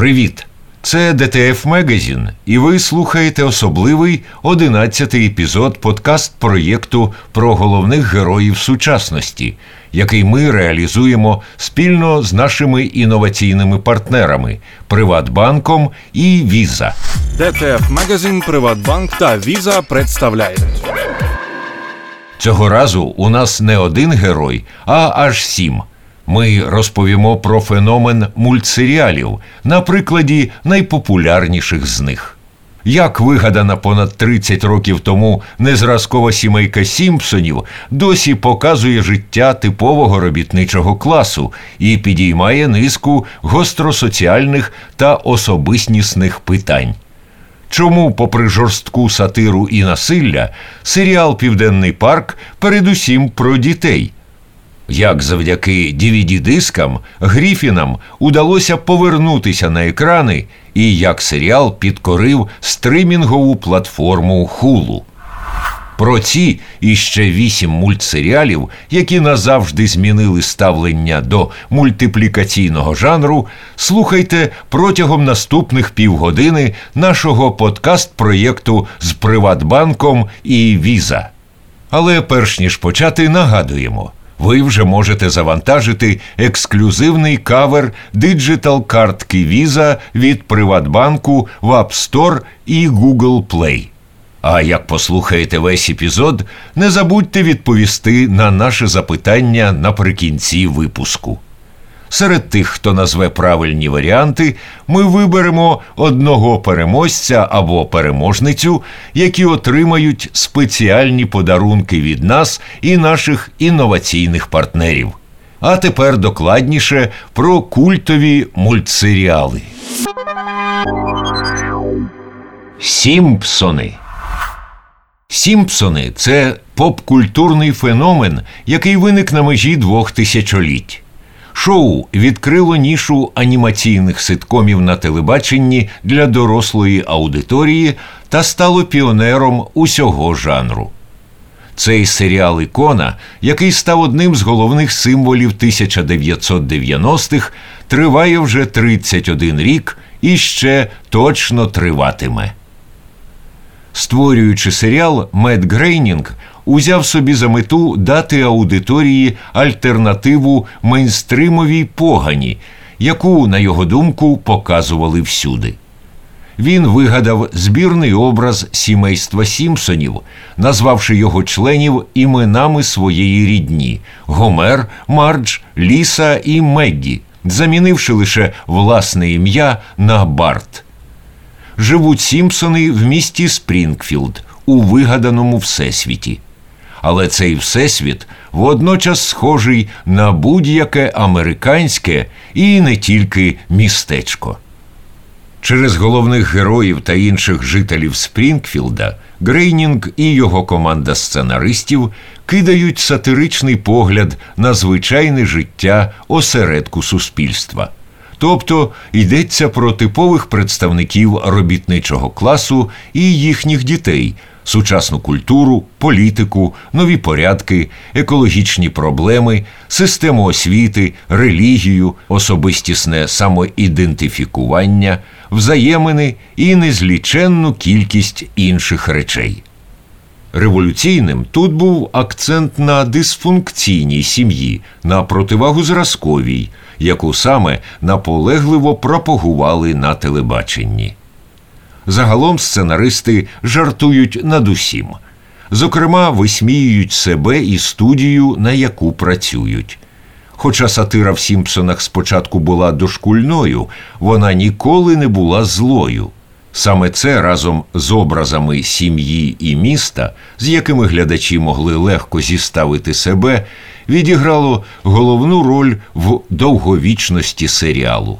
Привіт! Це DTF Magazine, і ви слухаєте особливий 11-й епізод подкаст проєкту про головних героїв сучасності, який ми реалізуємо спільно з нашими інноваційними партнерами Приватбанком і Visa. DTF Magazine, Приватбанк та Віза представляють. Цього разу у нас не один герой, а аж сім. Ми розповімо про феномен мультсеріалів на прикладі найпопулярніших з них. Як вигадана понад 30 років тому незразкова сімейка Сімпсонів досі показує життя типового робітничого класу і підіймає низку гостросоціальних та особистісних питань. Чому, попри жорстку сатиру і насилля, серіал Південний парк передусім про дітей? Як завдяки dvd дискам Гріфінам удалося повернутися на екрани, і як серіал підкорив стримінгову платформу Hulu. Про ці і ще вісім мультсеріалів, які назавжди змінили ставлення до мультиплікаційного жанру, слухайте протягом наступних півгодини нашого подкаст-проєкту з Приватбанком і Віза. Але перш ніж почати, нагадуємо ви вже можете завантажити ексклюзивний кавер диджитал картки Visa від Приватбанку в App Store і Google Play. А як послухаєте весь епізод, не забудьте відповісти на наше запитання наприкінці випуску. Серед тих, хто назве правильні варіанти, ми виберемо одного переможця або переможницю, які отримають спеціальні подарунки від нас і наших інноваційних партнерів. А тепер докладніше про культові мультсеріали. Сімпсони. Сімпсони це попкультурний феномен, який виник на межі двох тисячоліть. Шоу відкрило нішу анімаційних ситкомів на телебаченні для дорослої аудиторії та стало піонером усього жанру. Цей серіал Ікона, який став одним з головних символів 1990-х, триває вже 31 рік і ще точно триватиме. Створюючи серіал, Мед Грейнінг узяв собі за мету дати аудиторії альтернативу мейнстримовій погані, яку, на його думку, показували всюди. Він вигадав збірний образ сімейства Сімпсонів, назвавши його членів іменами своєї рідні Гомер, Мардж, Ліса і Меггі, замінивши лише власне ім'я на Барт. Живуть Сімпсони в місті Спрінгфілд у вигаданому всесвіті але цей всесвіт водночас схожий на будь-яке американське і не тільки містечко. Через головних героїв та інших жителів Спрінгфілда Грейнінг і його команда сценаристів кидають сатиричний погляд на звичайне життя осередку суспільства. Тобто йдеться про типових представників робітничого класу і їхніх дітей, сучасну культуру, політику, нові порядки, екологічні проблеми, систему освіти, релігію, особистісне самоідентифікування, взаємини і незліченну кількість інших речей. Революційним тут був акцент на дисфункційній сім'ї, на противагу зразковій, яку саме наполегливо пропагували на телебаченні. Загалом сценаристи жартують над усім. Зокрема, висміюють себе і студію, на яку працюють. Хоча сатира в Сімпсонах спочатку була дошкульною, вона ніколи не була злою. Саме це разом з образами сім'ї і міста, з якими глядачі могли легко зіставити себе, відіграло головну роль в довговічності серіалу.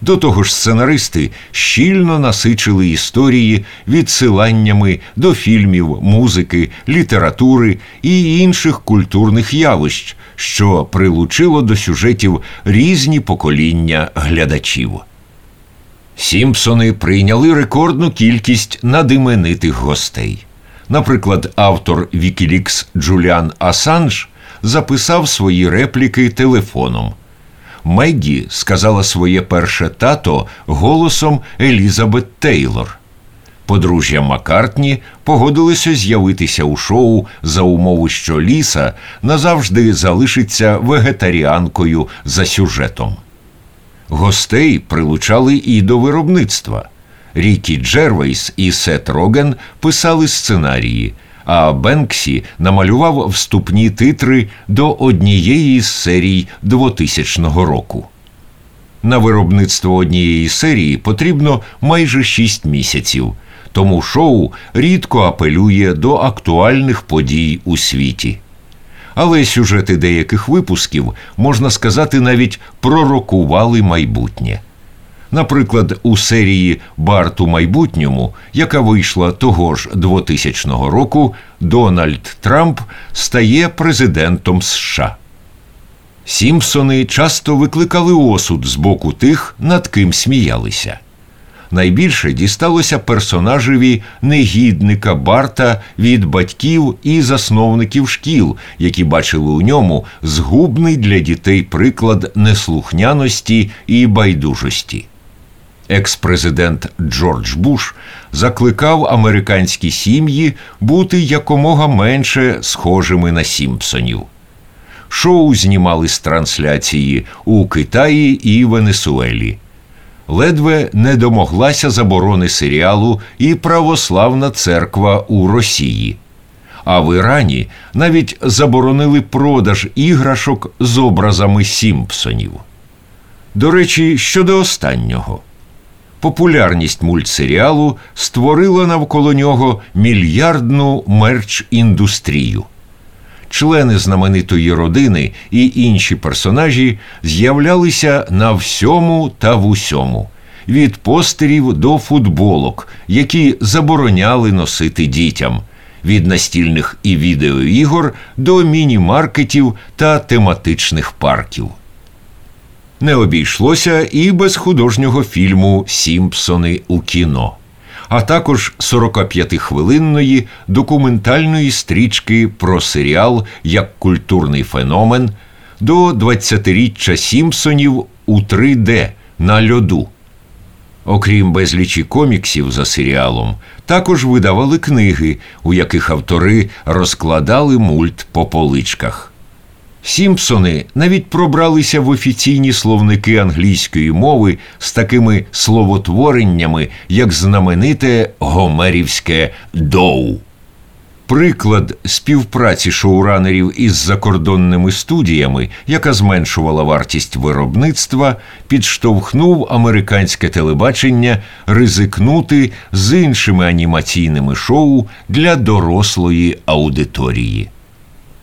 До того ж, сценаристи щільно насичили історії відсиланнями до фільмів, музики, літератури і інших культурних явищ, що прилучило до сюжетів різні покоління глядачів. Сімпсони прийняли рекордну кількість надименитих гостей. Наприклад, автор Вікілікс Джуліан Асанж записав свої репліки телефоном. Меггі сказала своє перше тато голосом Елізабет Тейлор. Подружжя Маккартні погодилося з'явитися у шоу за умови, що Ліса назавжди залишиться вегетаріанкою за сюжетом. Гостей прилучали і до виробництва. Рікі Джервейс і Сет Роген писали сценарії, а Бенксі намалював вступні титри до однієї з серій 2000 року. На виробництво однієї серії потрібно майже 6 місяців, тому шоу рідко апелює до актуальних подій у світі. Але сюжети деяких випусків, можна сказати, навіть пророкували майбутнє. Наприклад, у серії Барт у майбутньому, яка вийшла того ж 2000 року, Дональд Трамп стає президентом США. Сімпсони часто викликали осуд з боку тих, над ким сміялися. Найбільше дісталося персонажеві негідника Барта від батьків і засновників шкіл, які бачили у ньому згубний для дітей приклад неслухняності і байдужості. Екс-президент Джордж Буш закликав американські сім'ї бути якомога менше схожими на Сімпсонів. Шоу знімали з трансляції у Китаї і Венесуелі. Ледве не домоглася заборони серіалу і православна церква у Росії. А в Ірані навіть заборонили продаж іграшок з образами Сімпсонів. До речі, щодо останнього. Популярність мультсеріалу створила навколо нього мільярдну мерч-індустрію. Члени знаменитої родини і інші персонажі з'являлися на всьому та в усьому, від постерів до футболок, які забороняли носити дітям, від настільних і відеоігор до міні-маркетів та тематичних парків. Не обійшлося і без художнього фільму Сімпсони у кіно, а також 45-хвилинної документальної стрічки про серіал як культурний феномен до 20-річчя Сімпсонів у 3D на льоду. Окрім безлічі коміксів за серіалом, також видавали книги, у яких автори розкладали мульт по поличках. Сімпсони навіть пробралися в офіційні словники англійської мови з такими словотвореннями, як знамените гомерівське доу. Приклад співпраці шоуранерів із закордонними студіями, яка зменшувала вартість виробництва, підштовхнув американське телебачення ризикнути з іншими анімаційними шоу для дорослої аудиторії.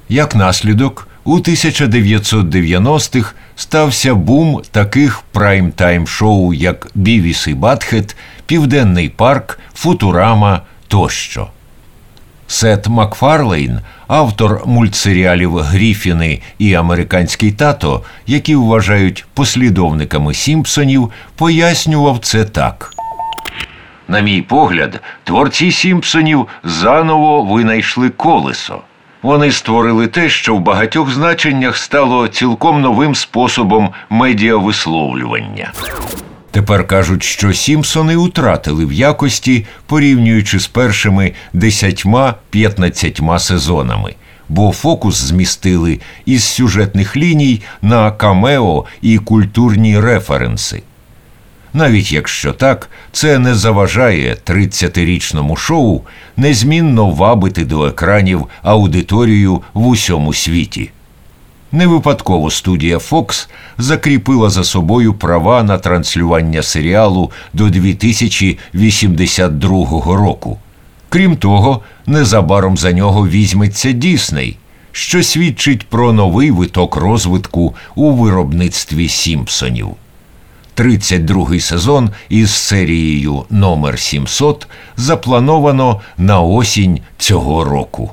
Як наслідок, у 1990-х стався бум таких прайм-тайм шоу, як Бівіс і Батхет, Південний парк, Футурама тощо. Сет Макфарлейн, автор мультсеріалів Гріфіни і Американський тато, які вважають послідовниками Сімпсонів, пояснював це так. На мій погляд, творці Сімпсонів заново винайшли колесо. Вони створили те, що в багатьох значеннях стало цілком новим способом медіависловлювання. Тепер кажуть, що Сімпсони втратили в якості, порівнюючи з першими 10-15 сезонами, бо фокус змістили із сюжетних ліній на камео і культурні референси. Навіть якщо так, це не заважає 30-річному шоу незмінно вабити до екранів аудиторію в усьому світі. Не випадково студія Fox закріпила за собою права на транслювання серіалу до 2082 року. Крім того, незабаром за нього візьметься Дісней, що свідчить про новий виток розвитку у виробництві Сімпсонів. 32-й сезон із серією номер 700 заплановано на осінь цього року.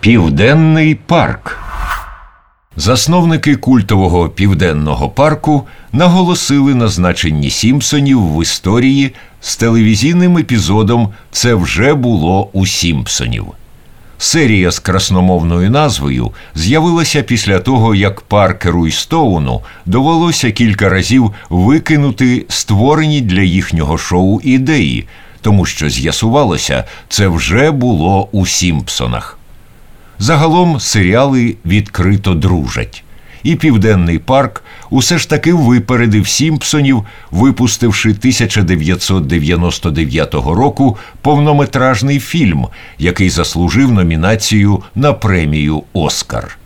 Південний парк. Засновники культового південного парку наголосили на значенні Сімпсонів в історії з телевізійним епізодом Це вже було у Сімпсонів. Серія з красномовною назвою з'явилася після того, як Паркеру і Стоуну довелося кілька разів викинути створені для їхнього шоу ідеї, тому що з'ясувалося, це вже було у Сімпсонах. Загалом серіали відкрито дружать. І Південний парк усе ж таки випередив Сімпсонів, випустивши 1999 року повнометражний фільм, який заслужив номінацію на премію Оскар.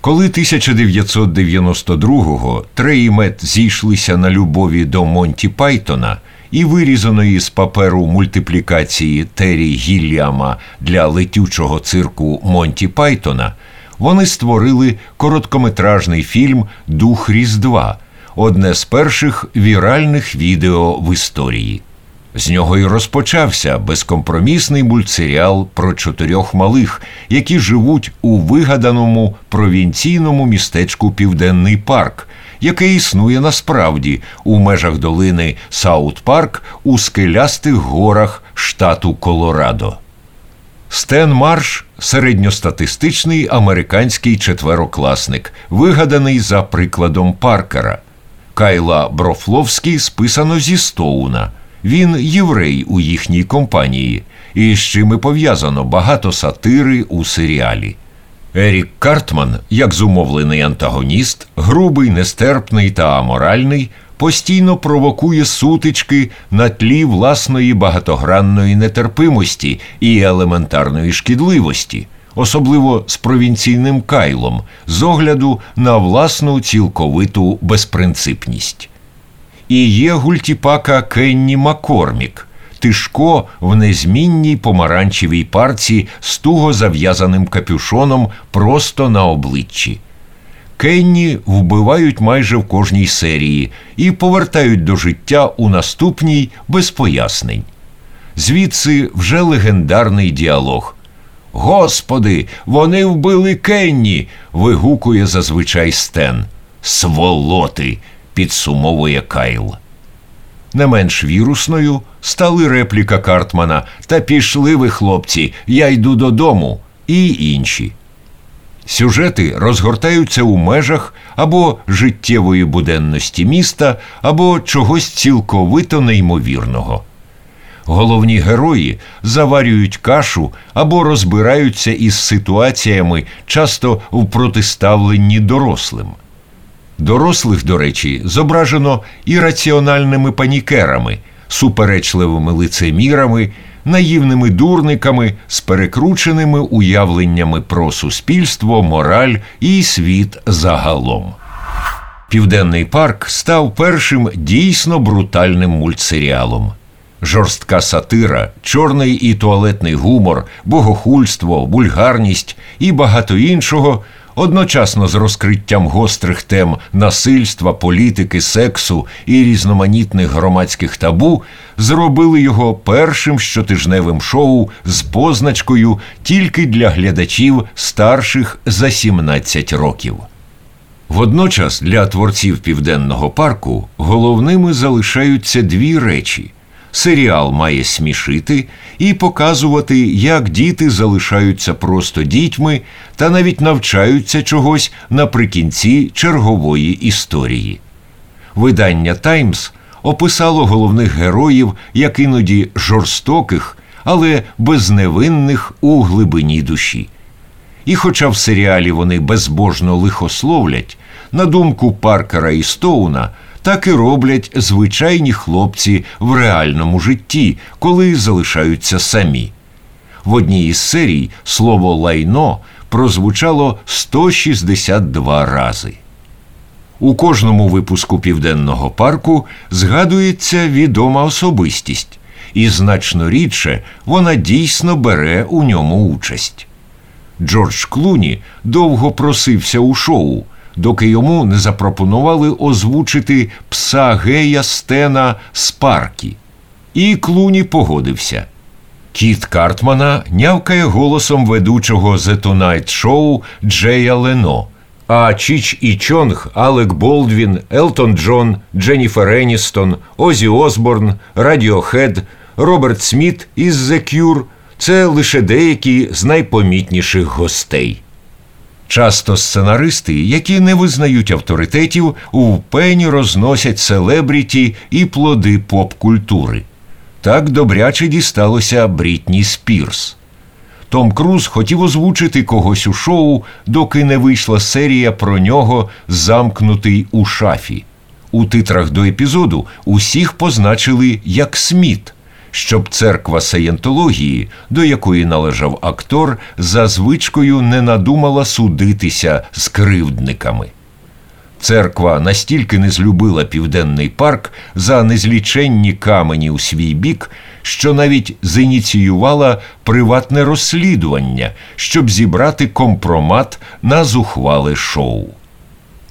Коли 1992-го Трей і Мет зійшлися на любові до Монті Пайтона і вирізаної з паперу мультиплікації Террі Гілліама для летючого цирку Монті Пайтона, вони створили короткометражний фільм Дух Різдва, одне з перших віральних відео в історії. З нього й розпочався безкомпромісний мультсеріал про чотирьох малих, які живуть у вигаданому провінційному містечку Південний Парк, яке існує насправді у межах долини Саут Парк у скелястих горах штату Колорадо. Стен Марш середньостатистичний американський четверокласник, вигаданий за прикладом Паркера. Кайла Брофловський списано зі Стоуна. Він єврей у їхній компанії, і з чим і пов'язано багато сатири у серіалі. Ерік Картман, як зумовлений антагоніст, грубий, нестерпний та аморальний, постійно провокує сутички на тлі власної багатогранної нетерпимості і елементарної шкідливості, особливо з провінційним кайлом, з огляду на власну цілковиту безпринципність. І є гультіпака Кенні Маккормік, Тишко в незмінній помаранчевій парці з туго зав'язаним капюшоном просто на обличчі. Кенні вбивають майже в кожній серії і повертають до життя у наступній без пояснень. Звідси вже легендарний діалог. Господи, вони вбили Кенні. вигукує зазвичай Стен. Сволоти, підсумовує Кайл. Не менш вірусною стали репліка Картмана та пішли ви, хлопці, я йду додому, і інші. Сюжети розгортаються у межах або життєвої буденності міста, або чогось цілковито неймовірного. Головні герої заварюють кашу або розбираються із ситуаціями, часто в протиставленні дорослим. Дорослих, до речі, зображено ірраціональними панікерами, суперечливими лицемірами, наївними дурниками з перекрученими уявленнями про суспільство, мораль і світ загалом. Південний парк став першим дійсно брутальним мультсеріалом. Жорстка сатира, чорний і туалетний гумор, богохульство, бульгарність і багато іншого одночасно з розкриттям гострих тем насильства, політики, сексу і різноманітних громадських табу, зробили його першим щотижневим шоу з позначкою тільки для глядачів старших за 17 років. Водночас для творців південного парку головними залишаються дві речі. Серіал має смішити і показувати, як діти залишаються просто дітьми та навіть навчаються чогось наприкінці чергової історії. Видання Таймс описало головних героїв як іноді жорстоких, але безневинних у глибині душі. І, хоча в серіалі вони безбожно лихословлять, на думку Паркера і Стоуна так і роблять звичайні хлопці в реальному житті, коли залишаються самі. В одній із серій слово лайно прозвучало 162 рази. У кожному випуску Південного парку згадується відома особистість, і значно рідше вона дійсно бере у ньому участь. Джордж Клуні довго просився у шоу доки йому не запропонували озвучити пса гея Стена Спаркі. І Клуні погодився. Кіт Картмана нявкає голосом ведучого The Tonight Show Джея Лено. А Чіч і Чонг, Алек Болдвін, Елтон Джон, Дженніфер Еністон, Озі Осборн, Радіохед, Роберт Сміт із The Cure це лише деякі з найпомітніших гостей. Часто сценаристи, які не визнають авторитетів, впені розносять селебріті і плоди поп-культури. Так добряче дісталося Брітні Спірс. Том Круз хотів озвучити когось у шоу, доки не вийшла серія про нього, замкнутий у шафі. У титрах до епізоду усіх позначили як Сміт, щоб церква саєнтології, до якої належав актор, за звичкою не надумала судитися з кривдниками. Церква настільки не злюбила південний парк за незліченні камені у свій бік, що навіть зініціювала приватне розслідування, щоб зібрати компромат на зухвале шоу.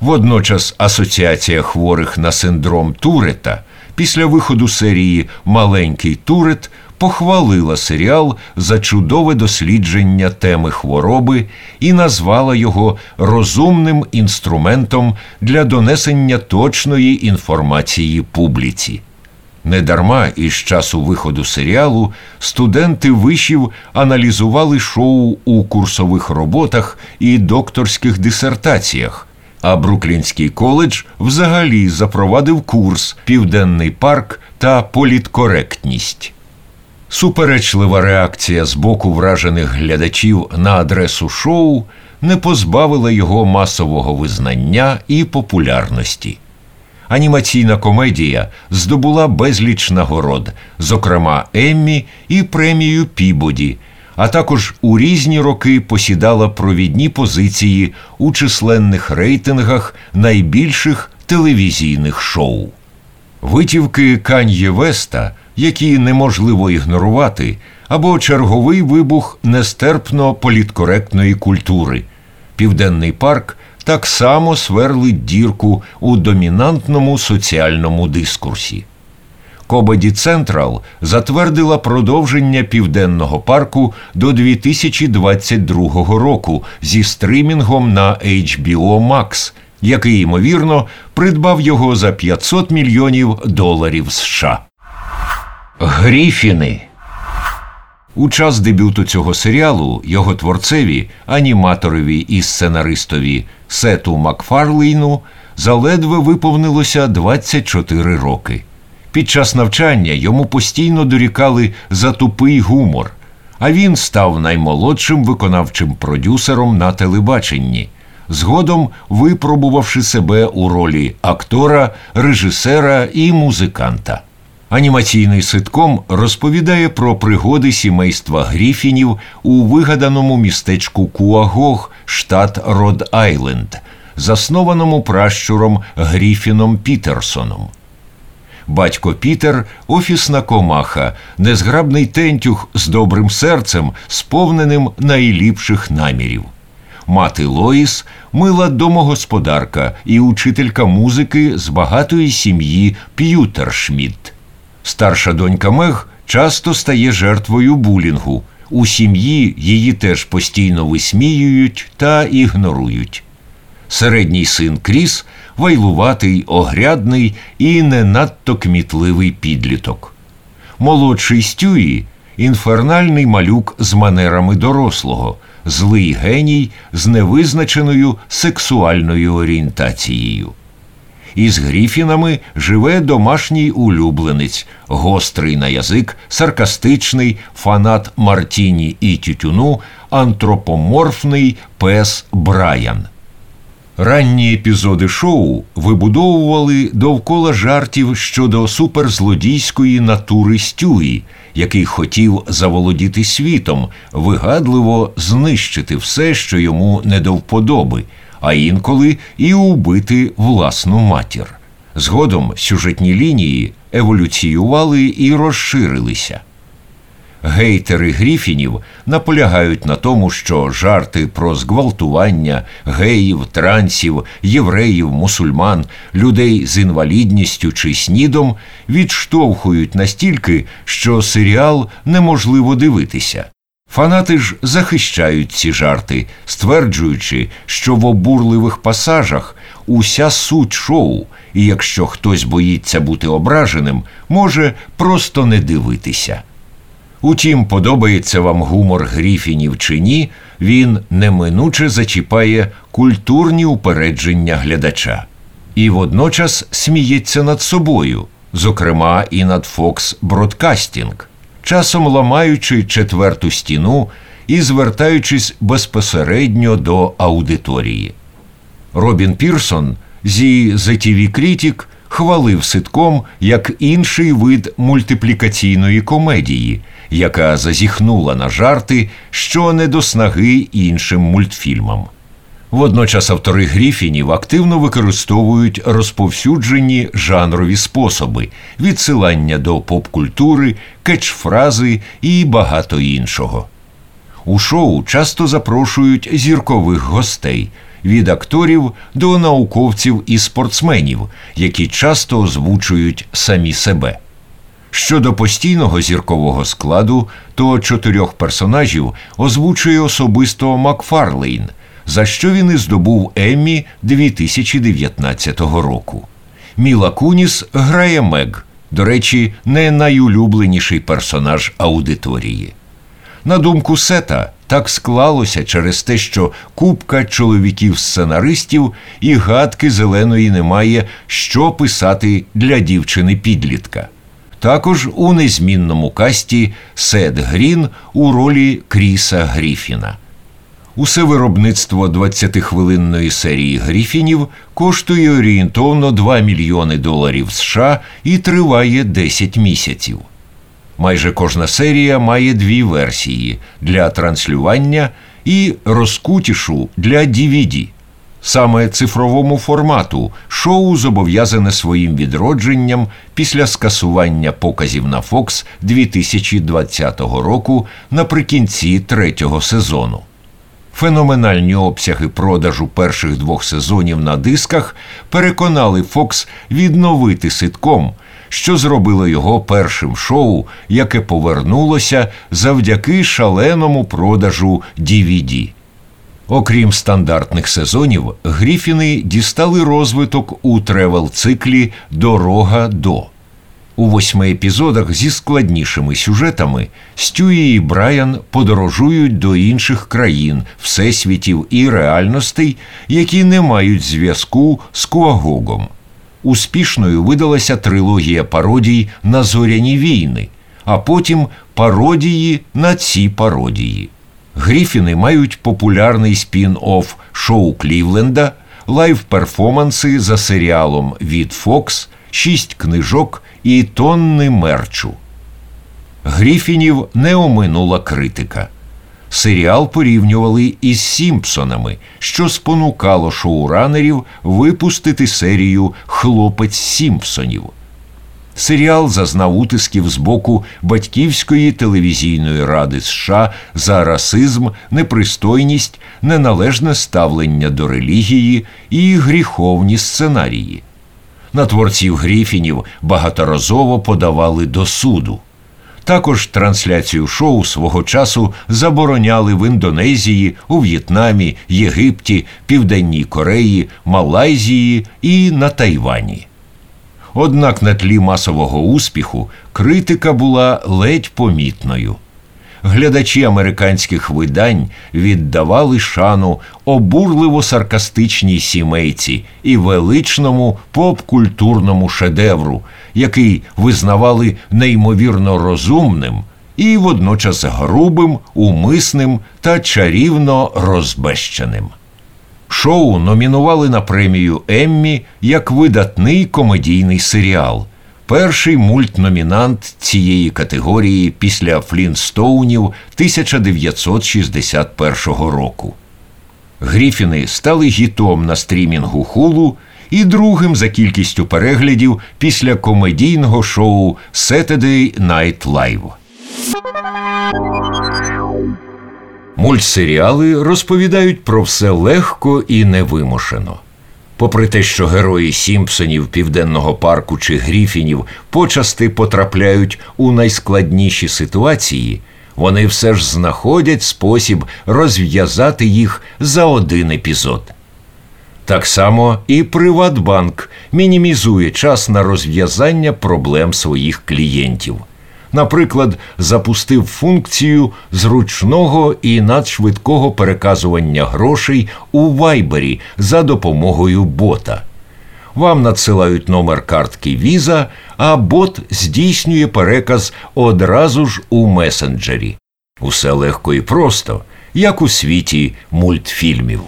Водночас Асоціація хворих на синдром Турета після виходу серії Маленький Турет похвалила серіал за чудове дослідження теми хвороби і назвала його розумним інструментом для донесення точної інформації публіці. Недарма із часу виходу серіалу студенти вишів аналізували шоу у курсових роботах і докторських дисертаціях, а Бруклінський коледж взагалі запровадив курс Південний парк та політкоректність. Суперечлива реакція з боку вражених глядачів на адресу шоу не позбавила його масового визнання і популярності. Анімаційна комедія здобула безліч нагород, зокрема Еммі і премію Пібоді, а також у різні роки посідала провідні позиції у численних рейтингах найбільших телевізійних шоу. Витівки Кан'є Веста, які неможливо ігнорувати, або черговий вибух нестерпно політкоректної культури. Південний парк так само сверлить дірку у домінантному соціальному дискурсі. Кобеді Централ затвердила продовження південного парку до 2022 року зі стримінгом на HBO Max, який, ймовірно, придбав його за 500 мільйонів доларів США. Гріфіни у час дебюту цього серіалу його творцеві, аніматорові і сценаристові Сету Макфарлейну заледве виповнилося 24 роки. Під час навчання йому постійно дорікали за тупий гумор, а він став наймолодшим виконавчим продюсером на телебаченні, згодом випробувавши себе у ролі актора, режисера і музиканта. Анімаційний ситком розповідає про пригоди сімейства Гріфінів у вигаданому містечку Куагог, штат Род Айленд, заснованому пращуром Гріфіном Пітерсоном. Батько Пітер офісна комаха, незграбний тентюх з добрим серцем, сповненим найліпших намірів. Мати Лоїс мила домогосподарка і учителька музики з багатої сім'ї П'ютершмідт. Старша донька Мег часто стає жертвою булінгу. У сім'ї її теж постійно висміюють та ігнорують. Середній син Кріс вайлуватий, огрядний і не надто кмітливий підліток. Молодший Стюї інфернальний малюк з манерами дорослого, злий геній з невизначеною сексуальною орієнтацією. Із Гріфінами живе домашній улюбленець, гострий на язик, саркастичний фанат Мартіні і Тютюну, антропоморфний пес Брайан. Ранні епізоди шоу вибудовували довкола жартів щодо суперзлодійської натури Стюї, який хотів заволодіти світом, вигадливо знищити все, що йому не до вподоби, а інколи і убити власну матір. Згодом сюжетні лінії еволюціювали і розширилися. Гейтери Гріфінів наполягають на тому, що жарти про зґвалтування геїв, трансів, євреїв, мусульман, людей з інвалідністю чи снідом відштовхують настільки, що серіал неможливо дивитися. Фанати ж захищають ці жарти, стверджуючи, що в обурливих пасажах уся суть шоу, і якщо хтось боїться бути ображеним, може просто не дивитися. Утім, подобається вам гумор Гріфінів чи ні, він неминуче зачіпає культурні упередження глядача і водночас сміється над собою, зокрема і над Fox Broadcasting, часом ламаючи четверту стіну і звертаючись безпосередньо до аудиторії. Робін Пірсон зі The TV Critic хвалив ситком як інший вид мультиплікаційної комедії, яка зазіхнула на жарти, що не до снаги іншим мультфільмам. Водночас автори Гріфінів активно використовують розповсюджені жанрові способи, відсилання до поп-культури, кетчфрази і багато іншого. У шоу часто запрошують зіркових гостей від акторів до науковців і спортсменів, які часто озвучують самі себе. Щодо постійного зіркового складу, то чотирьох персонажів озвучує особисто Макфарлейн, за що він і здобув Еммі 2019 року. Міла Куніс грає Мег, до речі, не найулюбленіший персонаж аудиторії. На думку Сета, так склалося через те, що купка чоловіків-сценаристів і гадки зеленої немає, що писати для дівчини-підлітка. Також у незмінному касті Сет Грін у ролі Кріса Гріфіна. Усе виробництво 20-хвилинної серії Гріфінів коштує орієнтовно 2 мільйони доларів США і триває 10 місяців. Майже кожна серія має дві версії для транслювання і розкутішу для DVD. Саме цифровому формату шоу зобов'язане своїм відродженням після скасування показів на Fox 2020 року наприкінці третього сезону. Феноменальні обсяги продажу перших двох сезонів на дисках переконали Fox відновити ситком, що зробило його першим шоу, яке повернулося завдяки шаленому продажу DVD. Окрім стандартних сезонів, Гріфіни дістали розвиток у тревел-циклі Дорога до. У восьми епізодах зі складнішими сюжетами Стюї і Брайан подорожують до інших країн, всесвітів і реальностей, які не мають зв'язку з Куагогом. Успішною видалася трилогія пародій на зоряні війни, а потім пародії на ці пародії. Гріфіни мають популярний спін-офф шоу Клівленда, лайв-перформанси за серіалом від Фокс, шість книжок і тонни мерчу. Гріфінів не оминула критика. Серіал порівнювали із Сімпсонами, що спонукало шоуранерів випустити серію Хлопець Сімпсонів. Серіал зазнав утисків з боку батьківської телевізійної ради США за расизм, непристойність, неналежне ставлення до релігії і гріховні сценарії. На творців Гріфінів багаторазово подавали до суду. Також трансляцію шоу свого часу забороняли в Індонезії, у В'єтнамі, Єгипті, Південній Кореї, Малайзії і на Тайвані. Однак на тлі масового успіху критика була ледь помітною. Глядачі американських видань віддавали шану обурливо саркастичній сімейці і величному поп-культурному шедевру, який визнавали неймовірно розумним і водночас грубим, умисним та чарівно розбещеним. Шоу номінували на премію Еммі як видатний комедійний серіал. Перший мультномінант цієї категорії після Флінстоунів 1961 року. Гріфіни стали гітом на стрімінгу Хулу і другим за кількістю переглядів після комедійного шоу Saturday Night Live. Мультсеріали розповідають про все легко і невимушено. Попри те, що герої Сімпсонів, Південного парку чи Гріфінів почасти потрапляють у найскладніші ситуації, вони все ж знаходять спосіб розв'язати їх за один епізод. Так само і Приватбанк мінімізує час на розв'язання проблем своїх клієнтів. Наприклад, запустив функцію зручного і надшвидкого переказування грошей у вайбері за допомогою бота. Вам надсилають номер картки Visa, а бот здійснює переказ одразу ж у месенджері. Усе легко і просто, як у світі мультфільмів.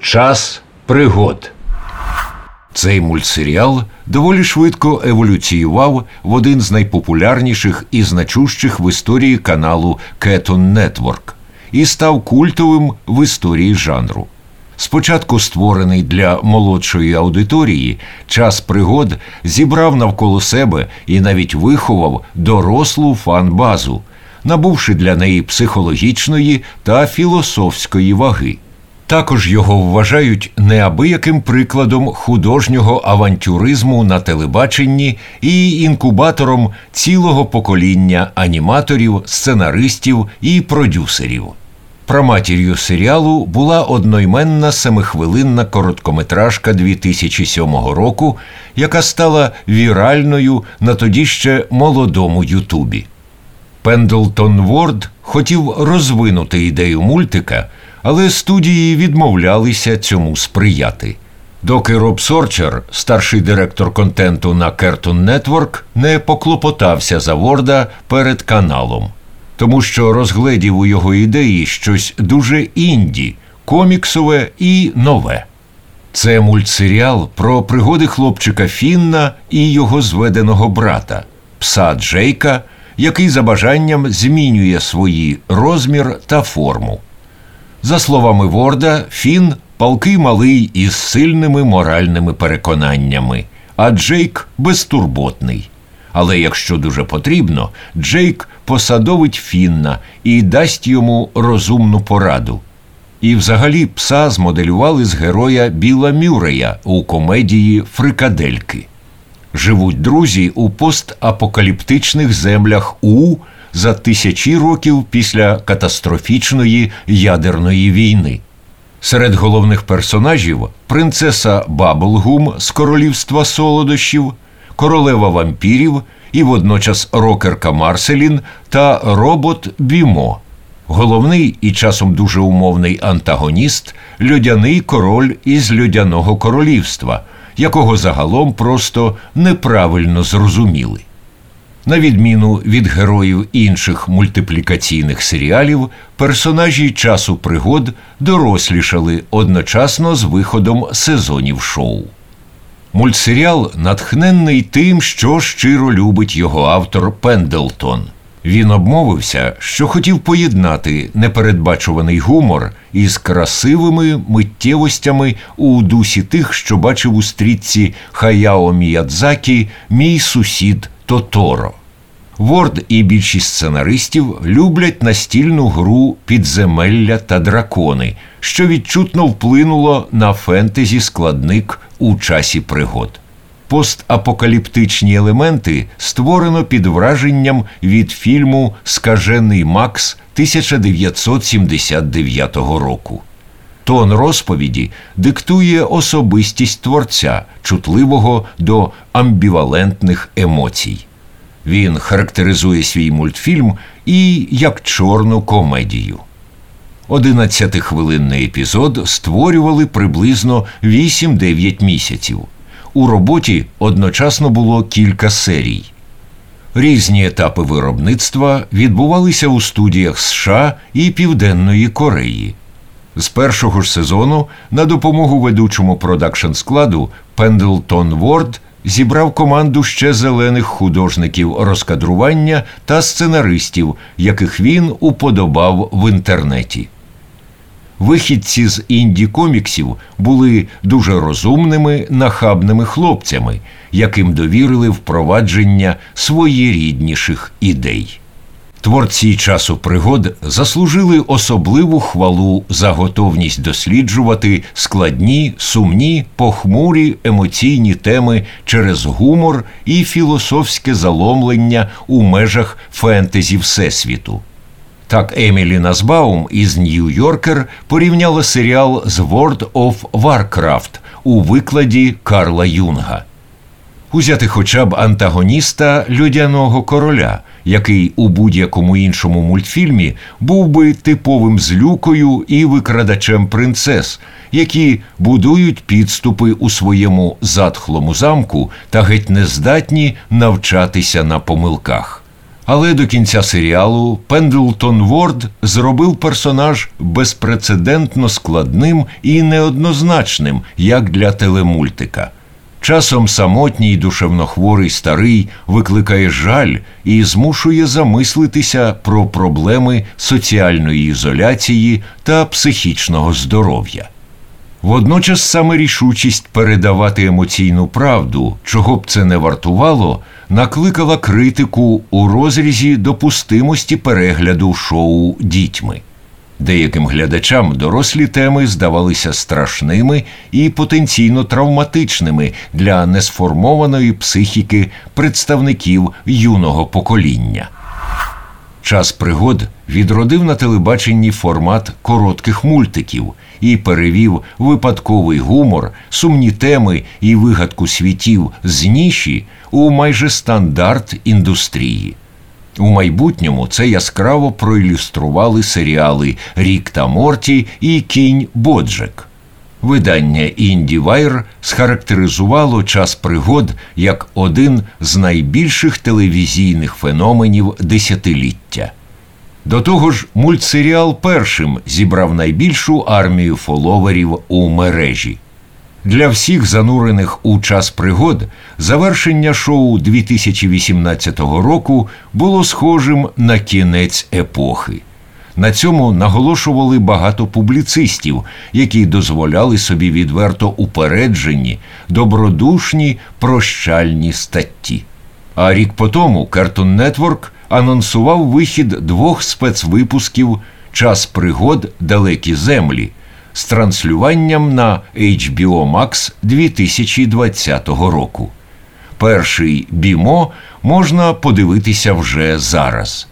Час пригод. Цей мультсеріал доволі швидко еволюціював в один з найпопулярніших і значущих в історії каналу Cartoon Network і став культовим в історії жанру. Спочатку створений для молодшої аудиторії, час пригод зібрав навколо себе і навіть виховав дорослу фан-базу, набувши для неї психологічної та філософської ваги. Також його вважають неабияким прикладом художнього авантюризму на телебаченні і інкубатором цілого покоління аніматорів, сценаристів і продюсерів. Праматір'ю серіалу була одноіменна семихвилинна короткометражка 2007 року, яка стала віральною на тоді ще молодому Ютубі. Пендлтон Ворд хотів розвинути ідею мультика, але студії відмовлялися цьому сприяти. Доки Роб Сорчер, старший директор контенту на Cartoon Network, не поклопотався за Ворда перед каналом тому що розгледів у його ідеї щось дуже інді, коміксове і нове. Це мультсеріал про пригоди хлопчика Фінна і його зведеного брата, пса Джейка, який за бажанням змінює свої розмір та форму. За словами Ворда, Фін палкий малий із сильними моральними переконаннями, а Джейк безтурботний. Але якщо дуже потрібно, Джейк посадовить Фінна і дасть йому розумну пораду. І взагалі пса змоделювали з героя Біла Мюрея у комедії Фрикадельки. Живуть друзі у постапокаліптичних землях У за тисячі років після катастрофічної ядерної війни. Серед головних персонажів принцеса Баблгум з королівства солодощів королева вампірів і водночас рокерка Марселін та робот Бімо. Головний і часом дуже умовний антагоніст льодяний король із льодяного королівства, якого загалом просто неправильно зрозуміли. На відміну від героїв інших мультиплікаційних серіалів, персонажі часу пригод дорослішали одночасно з виходом сезонів шоу. Мультсеріал натхненний тим, що щиро любить його автор Пендлтон. Він обмовився, що хотів поєднати непередбачуваний гумор із красивими миттєвостями у дусі тих, що бачив у стрітці Хаяо Міядзакі Мій сусід Тоторо. Ворд і більшість сценаристів люблять настільну гру підземелля та дракони, що відчутно вплинуло на фентезі складник у часі пригод. Постапокаліптичні елементи створено під враженням від фільму Скажений Макс 1979 року. Тон розповіді диктує особистість творця, чутливого до амбівалентних емоцій. Він характеризує свій мультфільм і як чорну комедію. Одинадцятихвилинний епізод створювали приблизно 8-9 місяців. У роботі одночасно було кілька серій. Різні етапи виробництва відбувалися у студіях США і Південної Кореї. З першого ж сезону на допомогу ведучому продакшн складу Пендлтон Ворд зібрав команду ще зелених художників розкадрування та сценаристів, яких він уподобав в інтернеті. Вихідці з інді коміксів були дуже розумними, нахабними хлопцями, яким довірили впровадження своєрідніших ідей. Творці часу пригод заслужили особливу хвалу за готовність досліджувати складні, сумні, похмурі емоційні теми через гумор і філософське заломлення у межах фентезі Всесвіту. Так Емілі Назбаум із Нью-Йоркер порівняла серіал з World of Warcraft у викладі Карла Юнга. Узяти хоча б антагоніста Людяного короля, який у будь-якому іншому мультфільмі був би типовим злюкою і викрадачем принцес, які будують підступи у своєму затхлому замку та геть не здатні навчатися на помилках. Але до кінця серіалу Пендлтон Ворд зробив персонаж безпрецедентно складним і неоднозначним, як для телемультика. Часом самотній душевнохворий старий викликає жаль і змушує замислитися про проблеми соціальної ізоляції та психічного здоров'я. Водночас саме рішучість передавати емоційну правду, чого б це не вартувало, накликала критику у розрізі допустимості перегляду шоу дітьми. Деяким глядачам дорослі теми здавалися страшними і потенційно травматичними для несформованої психіки представників юного покоління. Час пригод відродив на телебаченні формат коротких мультиків і перевів випадковий гумор, сумні теми і вигадку світів з ніші у майже стандарт індустрії. У майбутньому це яскраво проілюстрували серіали Рік та Морті і Кінь Боджек. Видання IndieWire схарактеризувало час пригод як один з найбільших телевізійних феноменів десятиліття. До того ж, мультсеріал першим зібрав найбільшу армію фоловерів у мережі. Для всіх занурених у час пригод завершення шоу 2018 року було схожим на кінець епохи. На цьому наголошували багато публіцистів, які дозволяли собі відверто упереджені, добродушні прощальні статті. А рік по тому Cartoon Network анонсував вихід двох спецвипусків Час пригод далекі землі з транслюванням на HBO Max 2020 року. Перший бімо можна подивитися вже зараз.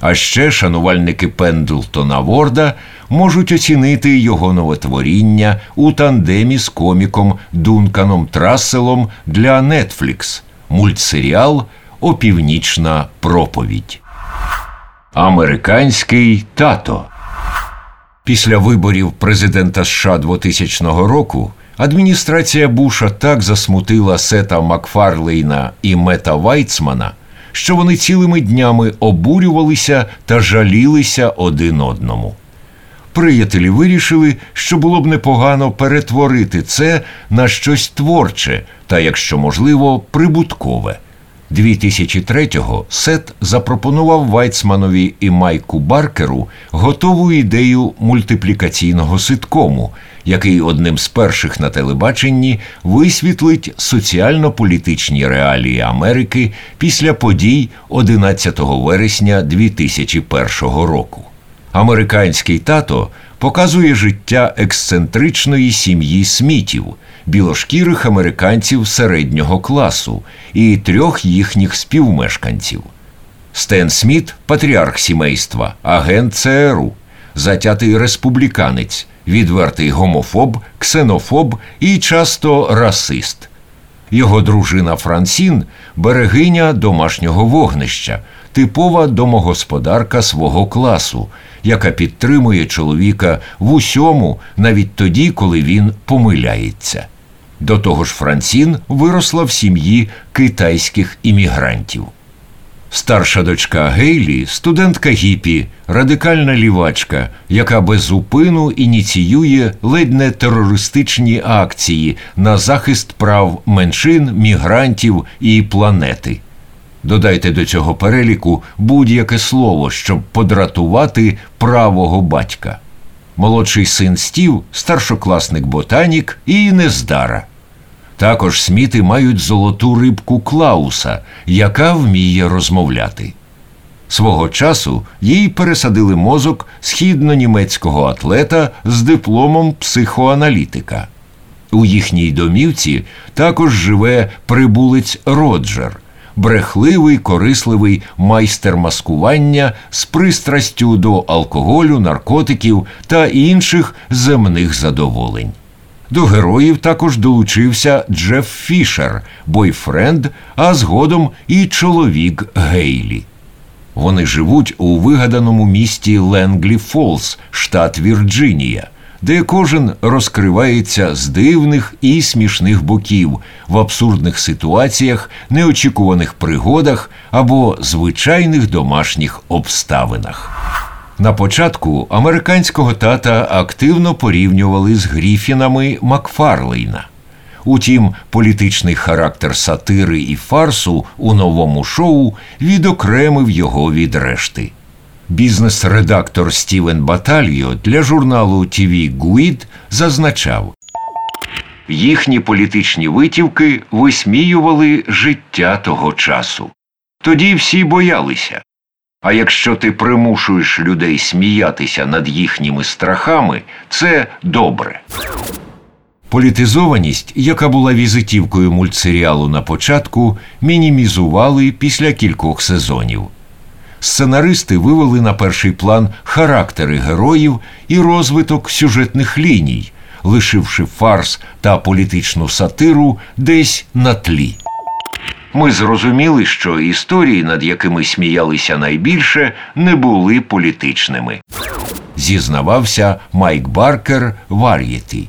А ще шанувальники Пендлтона Ворда можуть оцінити його новотворіння у тандемі з коміком Дунканом Трасселом для Netflix мультсеріал Опівнічна проповідь. Американський тато. Після виборів президента США 2000 року адміністрація Буша так засмутила Сета Макфарлейна і Мета Вайцмана, що вони цілими днями обурювалися та жалілися один одному. Приятелі вирішили, що було б непогано перетворити це на щось творче та, якщо можливо, прибуткове. 2003-го Сет запропонував Вайцманові і Майку Баркеру готову ідею мультиплікаційного ситкому, який одним з перших на телебаченні висвітлить соціально-політичні реалії Америки після подій 11 вересня 2001 року. Американський тато показує життя ексцентричної сім'ї Смітів, білошкірих американців середнього класу і трьох їхніх співмешканців. Стен Сміт патріарх сімейства, агент ЦРУ, затятий республіканець, відвертий гомофоб, ксенофоб і часто расист. Його дружина Франсін берегиня домашнього вогнища, типова домогосподарка свого класу, яка підтримує чоловіка в усьому, навіть тоді, коли він помиляється. До того ж, Франсін виросла в сім'ї китайських іммігрантів. Старша дочка Гейлі, студентка гіпі, радикальна лівачка, яка без зупину ініціює ледь не терористичні акції на захист прав меншин, мігрантів і планети. Додайте до цього переліку будь-яке слово, щоб подратувати правого батька. Молодший син Стів, старшокласник ботанік і нездара. Також сміти мають золоту рибку Клауса, яка вміє розмовляти. Свого часу їй пересадили мозок східно-німецького атлета з дипломом психоаналітика. У їхній домівці також живе прибулець Роджер, брехливий, корисливий майстер маскування з пристрастю до алкоголю, наркотиків та інших земних задоволень. До героїв також долучився Джеф Фішер, бойфренд, а згодом і чоловік Гейлі. Вони живуть у вигаданому місті Ленглі Фолс, штат Вірджинія, де кожен розкривається з дивних і смішних боків в абсурдних ситуаціях, неочікуваних пригодах або звичайних домашніх обставинах. На початку американського тата активно порівнювали з Гріфінами Макфарлейна. Утім, політичний характер сатири і фарсу у новому шоу відокремив його від решти. Бізнес-редактор Стівен Батальо для журналу TV Guide зазначав, їхні політичні витівки висміювали життя того часу. Тоді всі боялися. А якщо ти примушуєш людей сміятися над їхніми страхами, це добре. Політизованість, яка була візитівкою мультсеріалу на початку, мінімізували після кількох сезонів. Сценаристи вивели на перший план характери героїв і розвиток сюжетних ліній, лишивши фарс та політичну сатиру десь на тлі. Ми зрозуміли, що історії, над якими сміялися найбільше, не були політичними. Зізнавався Майк Баркер Вар'єті.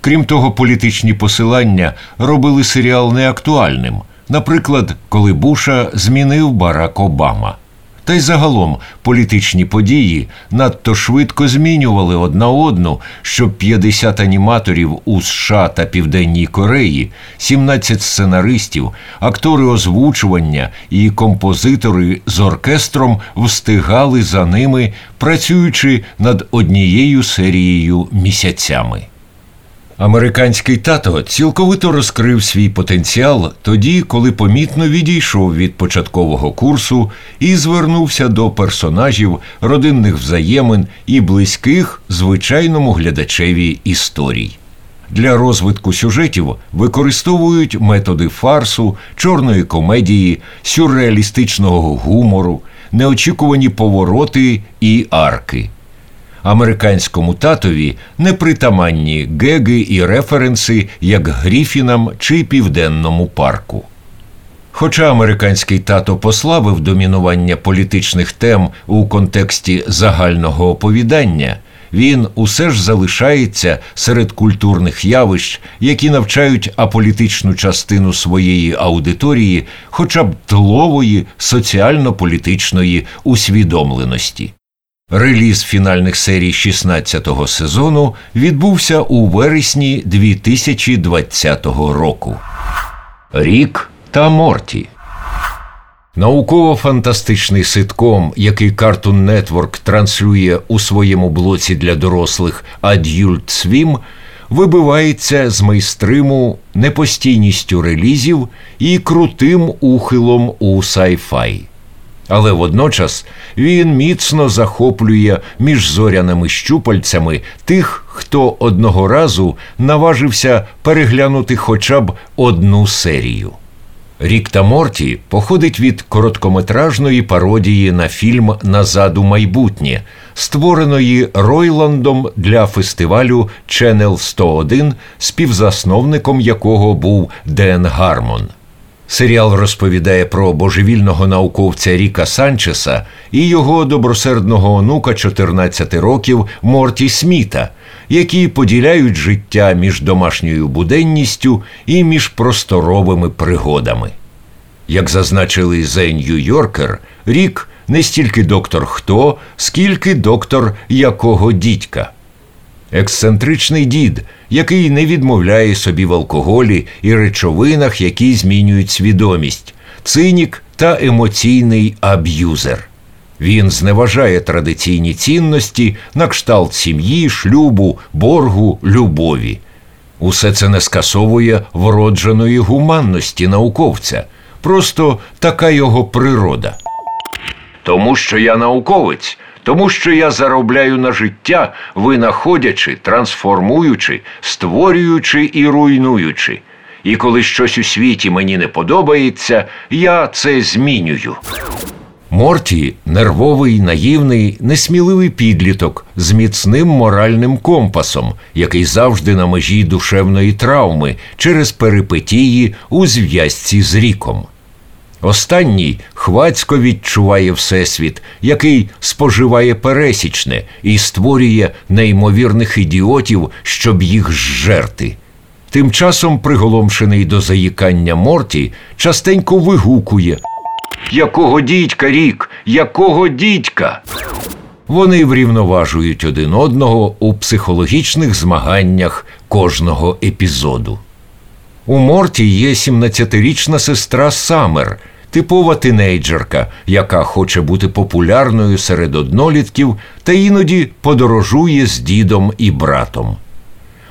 Крім того, політичні посилання робили серіал неактуальним. Наприклад, коли Буша змінив Барак Обама. Та й загалом політичні події надто швидко змінювали одна одну, щоб 50 аніматорів у США та Південній Кореї, 17 сценаристів, актори озвучування і композитори з оркестром встигали за ними, працюючи над однією серією місяцями. Американський тато цілковито розкрив свій потенціал тоді, коли помітно відійшов від початкового курсу і звернувся до персонажів, родинних взаємин і близьких звичайному глядачеві історій. Для розвитку сюжетів використовують методи фарсу, чорної комедії, сюрреалістичного гумору, неочікувані повороти і арки американському татові непритаманні геги і референси, як Гріфінам чи Південному парку. Хоча американський тато послабив домінування політичних тем у контексті загального оповідання, він усе ж залишається серед культурних явищ, які навчають аполітичну частину своєї аудиторії, хоча б тлової соціально-політичної усвідомленості. Реліз фінальних серій 16-го сезону відбувся у вересні 2020 року. Рік та Морті. Науково-фантастичний ситком, який Cartoon Network транслює у своєму блоці для дорослих Adult Swim, вибивається з майстриму непостійністю релізів і крутим ухилом у sci-fi але водночас він міцно захоплює між зоряними щупальцями тих, хто одного разу наважився переглянути хоча б одну серію. Рік та Морті походить від короткометражної пародії на фільм Назад у майбутнє, створеної Ройландом для фестивалю Channel 101, співзасновником якого був Ден Гармон. Серіал розповідає про божевільного науковця Ріка Санчеса і його добросердного онука 14 років Морті Сміта, які поділяють життя між домашньою буденністю і між просторовими пригодами. Як зазначили The New Yorker, Рік не стільки доктор хто, скільки доктор якого дідька ексцентричний дід, який не відмовляє собі в алкоголі і речовинах, які змінюють свідомість, цинік та емоційний аб'юзер. Він зневажає традиційні цінності на кшталт сім'ї, шлюбу, боргу, любові. Усе це не скасовує вродженої гуманності науковця, просто така його природа. Тому що я науковець, тому що я заробляю на життя, винаходячи, трансформуючи, створюючи і руйнуючи. І коли щось у світі мені не подобається, я це змінюю. Морті нервовий, наївний, несміливий підліток з міцним моральним компасом, який завжди на межі душевної травми через перипетії у зв'язці з ріком. Останній хвацько відчуває Всесвіт, який споживає пересічне і створює неймовірних ідіотів, щоб їх зжерти. Тим часом, приголомшений до заїкання Морті, частенько вигукує Якого дідька рік? Якого дідька? Вони врівноважують один одного у психологічних змаганнях кожного епізоду. У Морті є 17-річна сестра Самер, типова тинейджерка, яка хоче бути популярною серед однолітків та іноді подорожує з дідом і братом.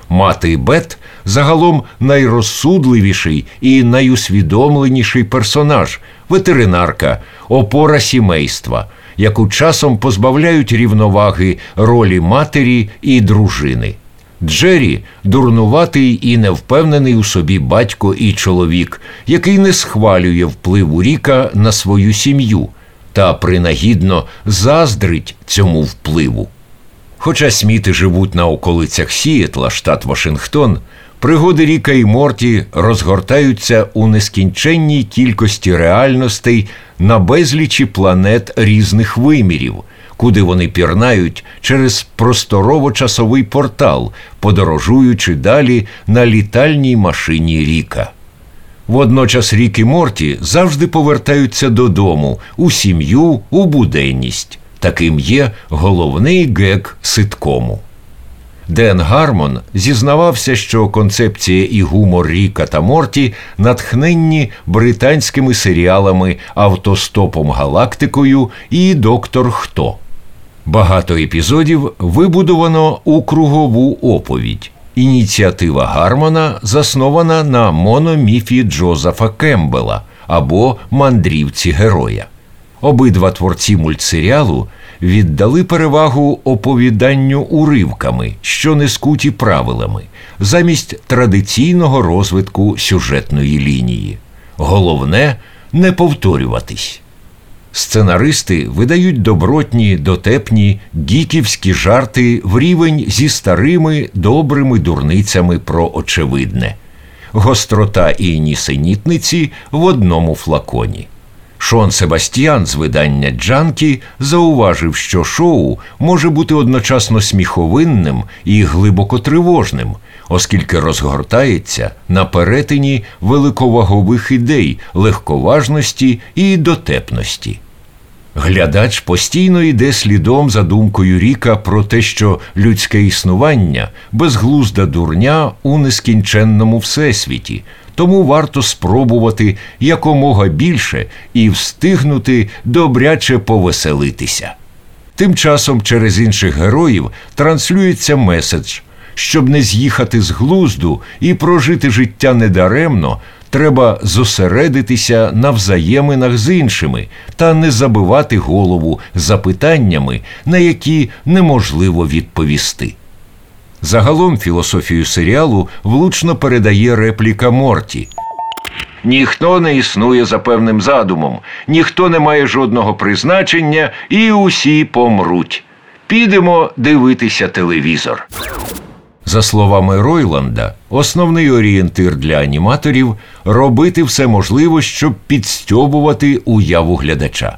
Мати Бет загалом найрозсудливіший і найусвідомленіший персонаж, ветеринарка, опора сімейства, яку часом позбавляють рівноваги ролі матері і дружини. Джері дурнуватий і невпевнений у собі батько і чоловік, який не схвалює впливу Ріка на свою сім'ю та принагідно заздрить цьому впливу. Хоча сміти живуть на околицях Сієтла, штат Вашингтон, пригоди Ріка і Морті розгортаються у нескінченній кількості реальностей на безлічі планет різних вимірів, куди вони пірнають через просторово-часовий портал, подорожуючи далі на літальній машині Ріка. Водночас Рік і Морті завжди повертаються додому, у сім'ю, у буденність. Таким є головний гек ситкому. Ден Гармон зізнавався, що концепція і гумор Ріка та Морті натхненні британськими серіалами Автостопом Галактикою і Доктор Хто. Багато епізодів вибудовано у кругову оповідь. Ініціатива Гармона заснована на мономіфі Джозефа Кембела або мандрівці героя. Обидва творці мультсеріалу віддали перевагу оповіданню уривками, що не скуті правилами, замість традиційного розвитку сюжетної лінії. Головне не повторюватись. Сценаристи видають добротні, дотепні, гіківські жарти в рівень зі старими добрими дурницями про очевидне, гострота і нісенітниці в одному флаконі. Шон Себастьян з видання Джанкі зауважив, що шоу може бути одночасно сміховинним і глибоко тривожним, оскільки розгортається на перетині великовагових ідей, легковажності і дотепності. Глядач постійно йде слідом за думкою Ріка про те, що людське існування безглузда дурня у нескінченному всесвіті, тому варто спробувати якомога більше і встигнути добряче повеселитися. Тим часом через інших героїв транслюється меседж. Щоб не з'їхати з глузду і прожити життя недаремно, треба зосередитися на взаєминах з іншими та не забивати голову запитаннями, на які неможливо відповісти. Загалом філософію серіалу влучно передає репліка Морті. Ніхто не існує за певним задумом, ніхто не має жодного призначення, і усі помруть. Підемо дивитися телевізор. За словами Ройланда, основний орієнтир для аніматорів робити все можливе, щоб підстьобувати уяву глядача.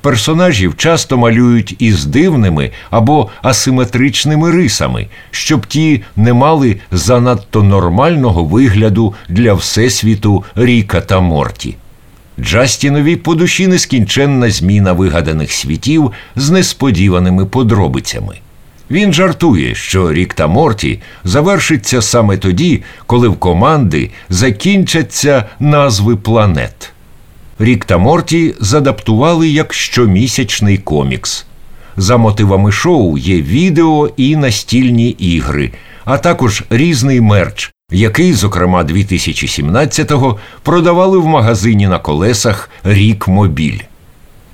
Персонажів часто малюють із дивними або асиметричними рисами, щоб ті не мали занадто нормального вигляду для всесвіту Ріка та Морті. Джастінові по душі нескінченна зміна вигаданих світів з несподіваними подробицями. Він жартує, що рік та Морті завершиться саме тоді, коли в команди закінчаться назви планет. Рік та Морті задаптували як щомісячний комікс. За мотивами шоу є відео і настільні ігри, а також різний мерч, який, зокрема 2017-го, продавали в магазині на колесах Рік Мобіль.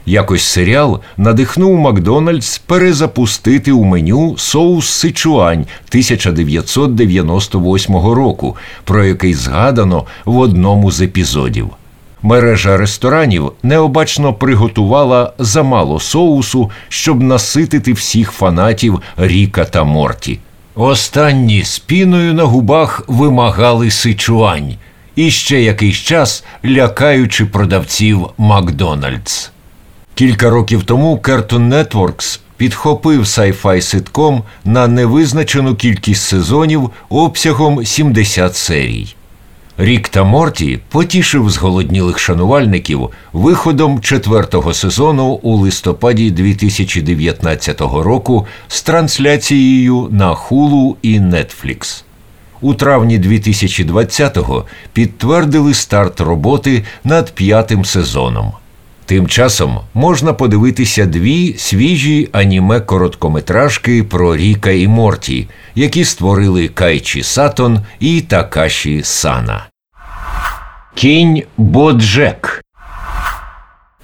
Якось серіал надихнув Макдональдс перезапустити у меню соус Сичуань 1998 року, про який згадано в одному з епізодів. мережа ресторанів необачно приготувала замало соусу, щоб наситити всіх фанатів Ріка та Морті. Останні з піною на губах вимагали сичуань і ще якийсь час лякаючи продавців Макдональдс. Кілька років тому Cartoon Networks підхопив sci-fi ситком на невизначену кількість сезонів обсягом 70 серій. Рік та Морті потішив зголоднілих шанувальників виходом четвертого сезону у листопаді 2019 року з трансляцією на Hulu і Netflix. У травні 2020-го підтвердили старт роботи над п'ятим сезоном. Тим часом можна подивитися дві свіжі аніме короткометражки про Ріка і Морті, які створили Кайчі Сатон і Такаші Сана. Кінь Боджек.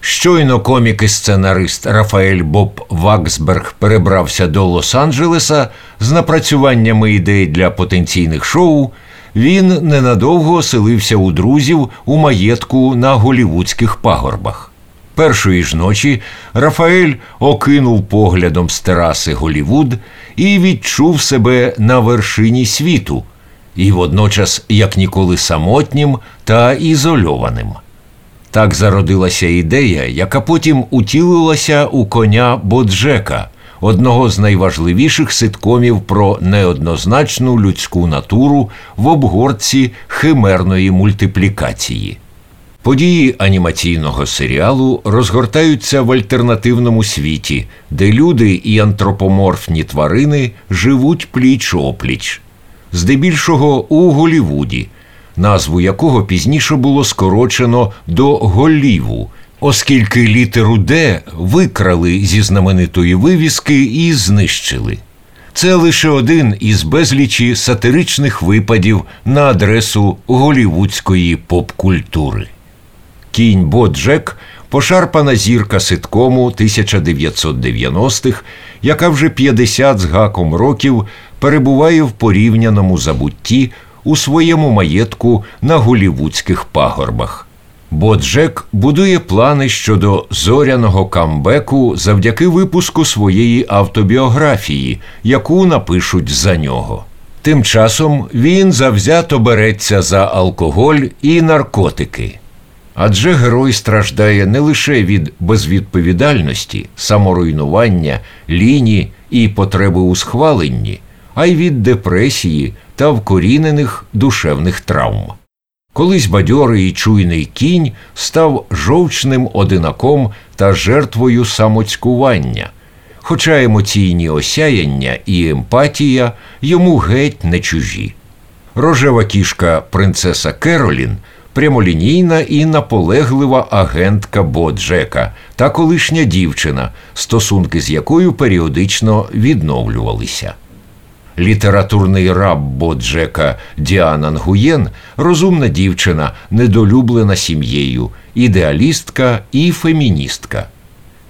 Щойно комік і сценарист Рафаель Боб Ваксберг перебрався до Лос-Анджелеса з напрацюваннями ідей для потенційних шоу. Він ненадовго оселився у друзів у маєтку на голівудських пагорбах. Першої ж ночі Рафаель окинув поглядом з тераси Голівуд і відчув себе на вершині світу, і водночас як ніколи самотнім та ізольованим. Так зародилася ідея, яка потім утілилася у коня Боджека, одного з найважливіших ситкомів про неоднозначну людську натуру в обгорці химерної мультиплікації. Події анімаційного серіалу розгортаються в альтернативному світі, де люди і антропоморфні тварини живуть пліч опліч, здебільшого у Голівуді, назву якого пізніше було скорочено до Голіву, оскільки літеру Д викрали зі знаменитої вивіски і знищили. Це лише один із безлічі сатиричних випадів на адресу голівудської поп-культури. Кінь Боджек пошарпана зірка ситкому 1990-х, яка вже 50 з гаком років перебуває в порівняному забутті у своєму маєтку на голівудських пагорбах. Боджек будує плани щодо зоряного камбеку завдяки випуску своєї автобіографії, яку напишуть за нього. Тим часом він завзято береться за алкоголь і наркотики. Адже герой страждає не лише від безвідповідальності, саморуйнування, ліні і потреби у схваленні, а й від депресії та вкорінених душевних травм. Колись бадьорий і чуйний кінь став жовчним одинаком та жертвою самоцькування, хоча емоційні осяяння і емпатія йому геть не чужі. Рожева кішка принцеса Керолін прямолінійна і наполеглива агентка Боджека та колишня дівчина, стосунки з якою періодично відновлювалися. Літературний раб Боджека Діана Нгуєн розумна дівчина, недолюблена сім'єю, ідеалістка і феміністка.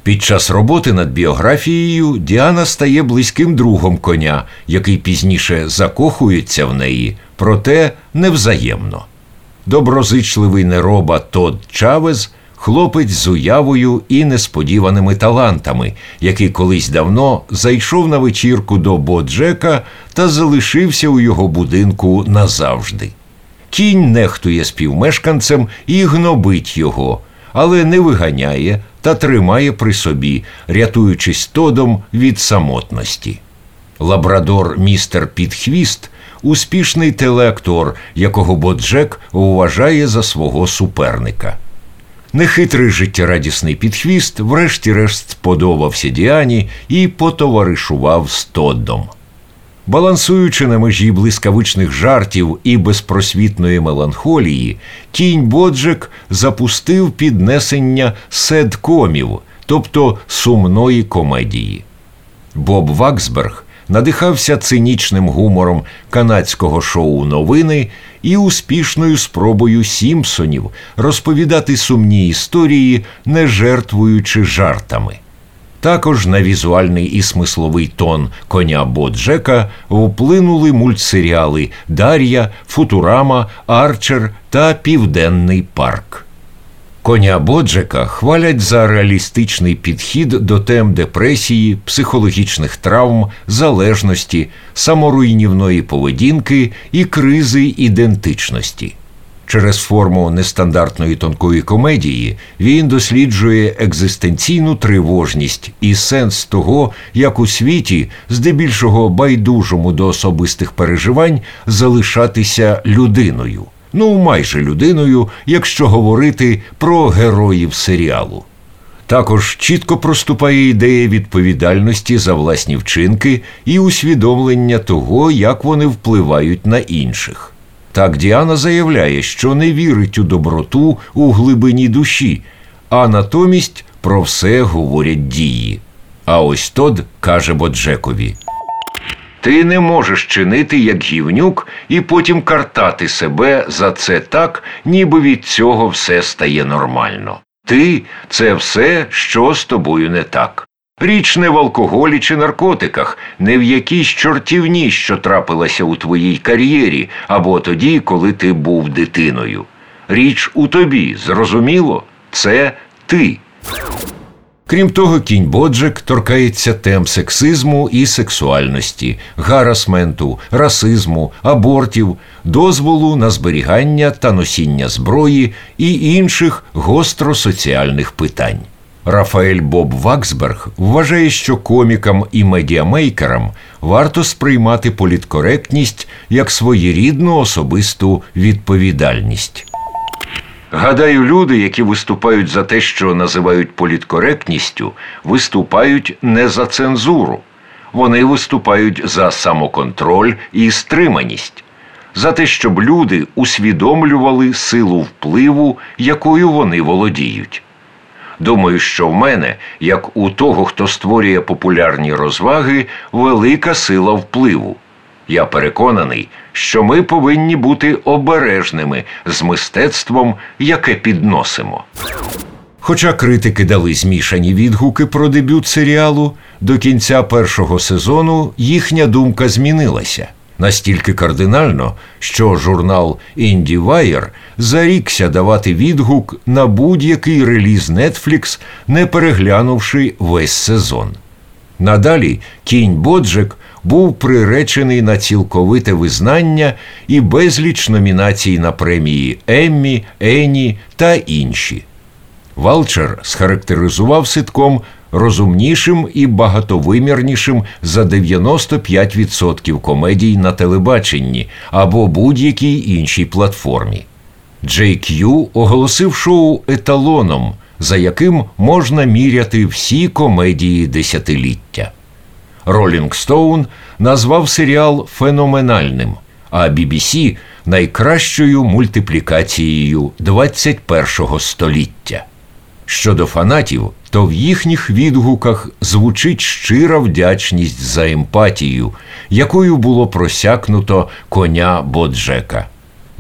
Під час роботи над біографією Діана стає близьким другом коня, який пізніше закохується в неї, проте невзаємно. Доброзичливий нероба Тод Чавез хлопець з уявою і несподіваними талантами, який колись давно зайшов на вечірку до Боджека та залишився у його будинку назавжди. Кінь нехтує співмешканцем і гнобить його, але не виганяє та тримає при собі, рятуючись Тодом від самотності. Лабрадор містер Підхвіст успішний телеактор, якого Боджек вважає за свого суперника. Нехитрий життєрадісний підхвіст, врешті-решт сподобався Діані і потоваришував з Тоддом. Балансуючи на межі блискавичних жартів і безпросвітної меланхолії, кінь Боджек запустив піднесення седкомів, тобто сумної комедії. Боб Ваксберг надихався цинічним гумором канадського шоу новини і успішною спробою Сімпсонів розповідати сумні історії, не жертвуючи жартами. Також на візуальний і смисловий тон коня Боджека вплинули мультсеріали Дар'я, Футурама, Арчер та Південний парк. Коня Боджека хвалять за реалістичний підхід до тем депресії, психологічних травм, залежності, саморуйнівної поведінки і кризи ідентичності. Через форму нестандартної тонкої комедії він досліджує екзистенційну тривожність і сенс того, як у світі, здебільшого байдужому до особистих переживань, залишатися людиною. Ну, майже людиною, якщо говорити про героїв серіалу. Також чітко проступає ідея відповідальності за власні вчинки і усвідомлення того, як вони впливають на інших. Так Діана заявляє, що не вірить у доброту у глибині душі, а натомість про все говорять дії. А ось Тод каже Боджекові: Ти не можеш чинити як гівнюк і потім картати себе за це так, ніби від цього все стає нормально. Ти це все, що з тобою не так. Річ не в алкоголі чи наркотиках, не в якійсь чортівні, що трапилася у твоїй кар'єрі, або тоді, коли ти був дитиною. Річ у тобі, зрозуміло, це ти. Крім того, кінь Боджек торкається тем сексизму і сексуальності, гарасменту, расизму, абортів, дозволу на зберігання та носіння зброї і інших гостросоціальних питань. Рафаель Боб Ваксберг вважає, що комікам і медіамейкерам варто сприймати політкоректність як своєрідну особисту відповідальність. Гадаю, люди, які виступають за те, що називають політкоректністю, виступають не за цензуру. Вони виступають за самоконтроль і стриманість, за те, щоб люди усвідомлювали силу впливу, якою вони володіють. Думаю, що в мене, як у того, хто створює популярні розваги, велика сила впливу. Я переконаний, що ми повинні бути обережними з мистецтвом, яке підносимо. Хоча критики дали змішані відгуки про дебют серіалу, до кінця першого сезону їхня думка змінилася настільки кардинально, що журнал IndieWire зарікся давати відгук на будь-який реліз Netflix, не переглянувши весь сезон. Надалі кінь Боджек був приречений на цілковите визнання і безліч номінацій на премії Еммі, Ені та інші. Валчер схарактеризував ситком розумнішим і багатовимірнішим за 95% комедій на телебаченні або будь-якій іншій платформі. JQ оголосив шоу еталоном, за яким можна міряти всі комедії десятиліття. Rolling Stone назвав серіал феноменальним, а BBC – найкращою мультиплікацією 21-го століття. Щодо фанатів, то в їхніх відгуках звучить щира вдячність за емпатію, якою було просякнуто коня Боджека.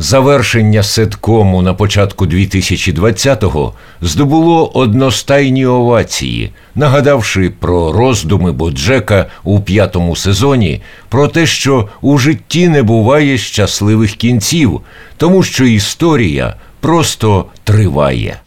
Завершення сеткому на початку 2020-го здобуло одностайні овації, нагадавши про роздуми Боджека у п'ятому сезоні, про те, що у житті не буває щасливих кінців, тому що історія просто триває.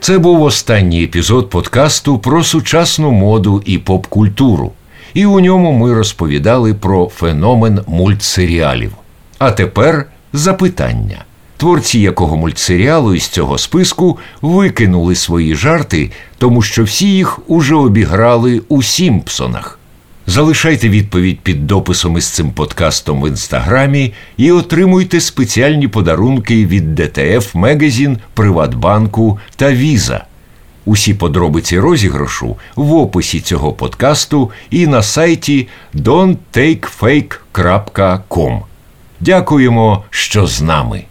Це був останній епізод подкасту про сучасну моду і поп-культуру. І у ньому ми розповідали про феномен мультсеріалів. А тепер запитання. Творці якого мультсеріалу із цього списку викинули свої жарти, тому що всі їх уже обіграли у Сімпсонах. Залишайте відповідь під дописом із цим подкастом в інстаграмі і отримуйте спеціальні подарунки від DTF Magazine, Приватбанку та Віза. Усі подробиці розіграшу в описі цього подкасту і на сайті donttakefake.com. Дякуємо, що з нами.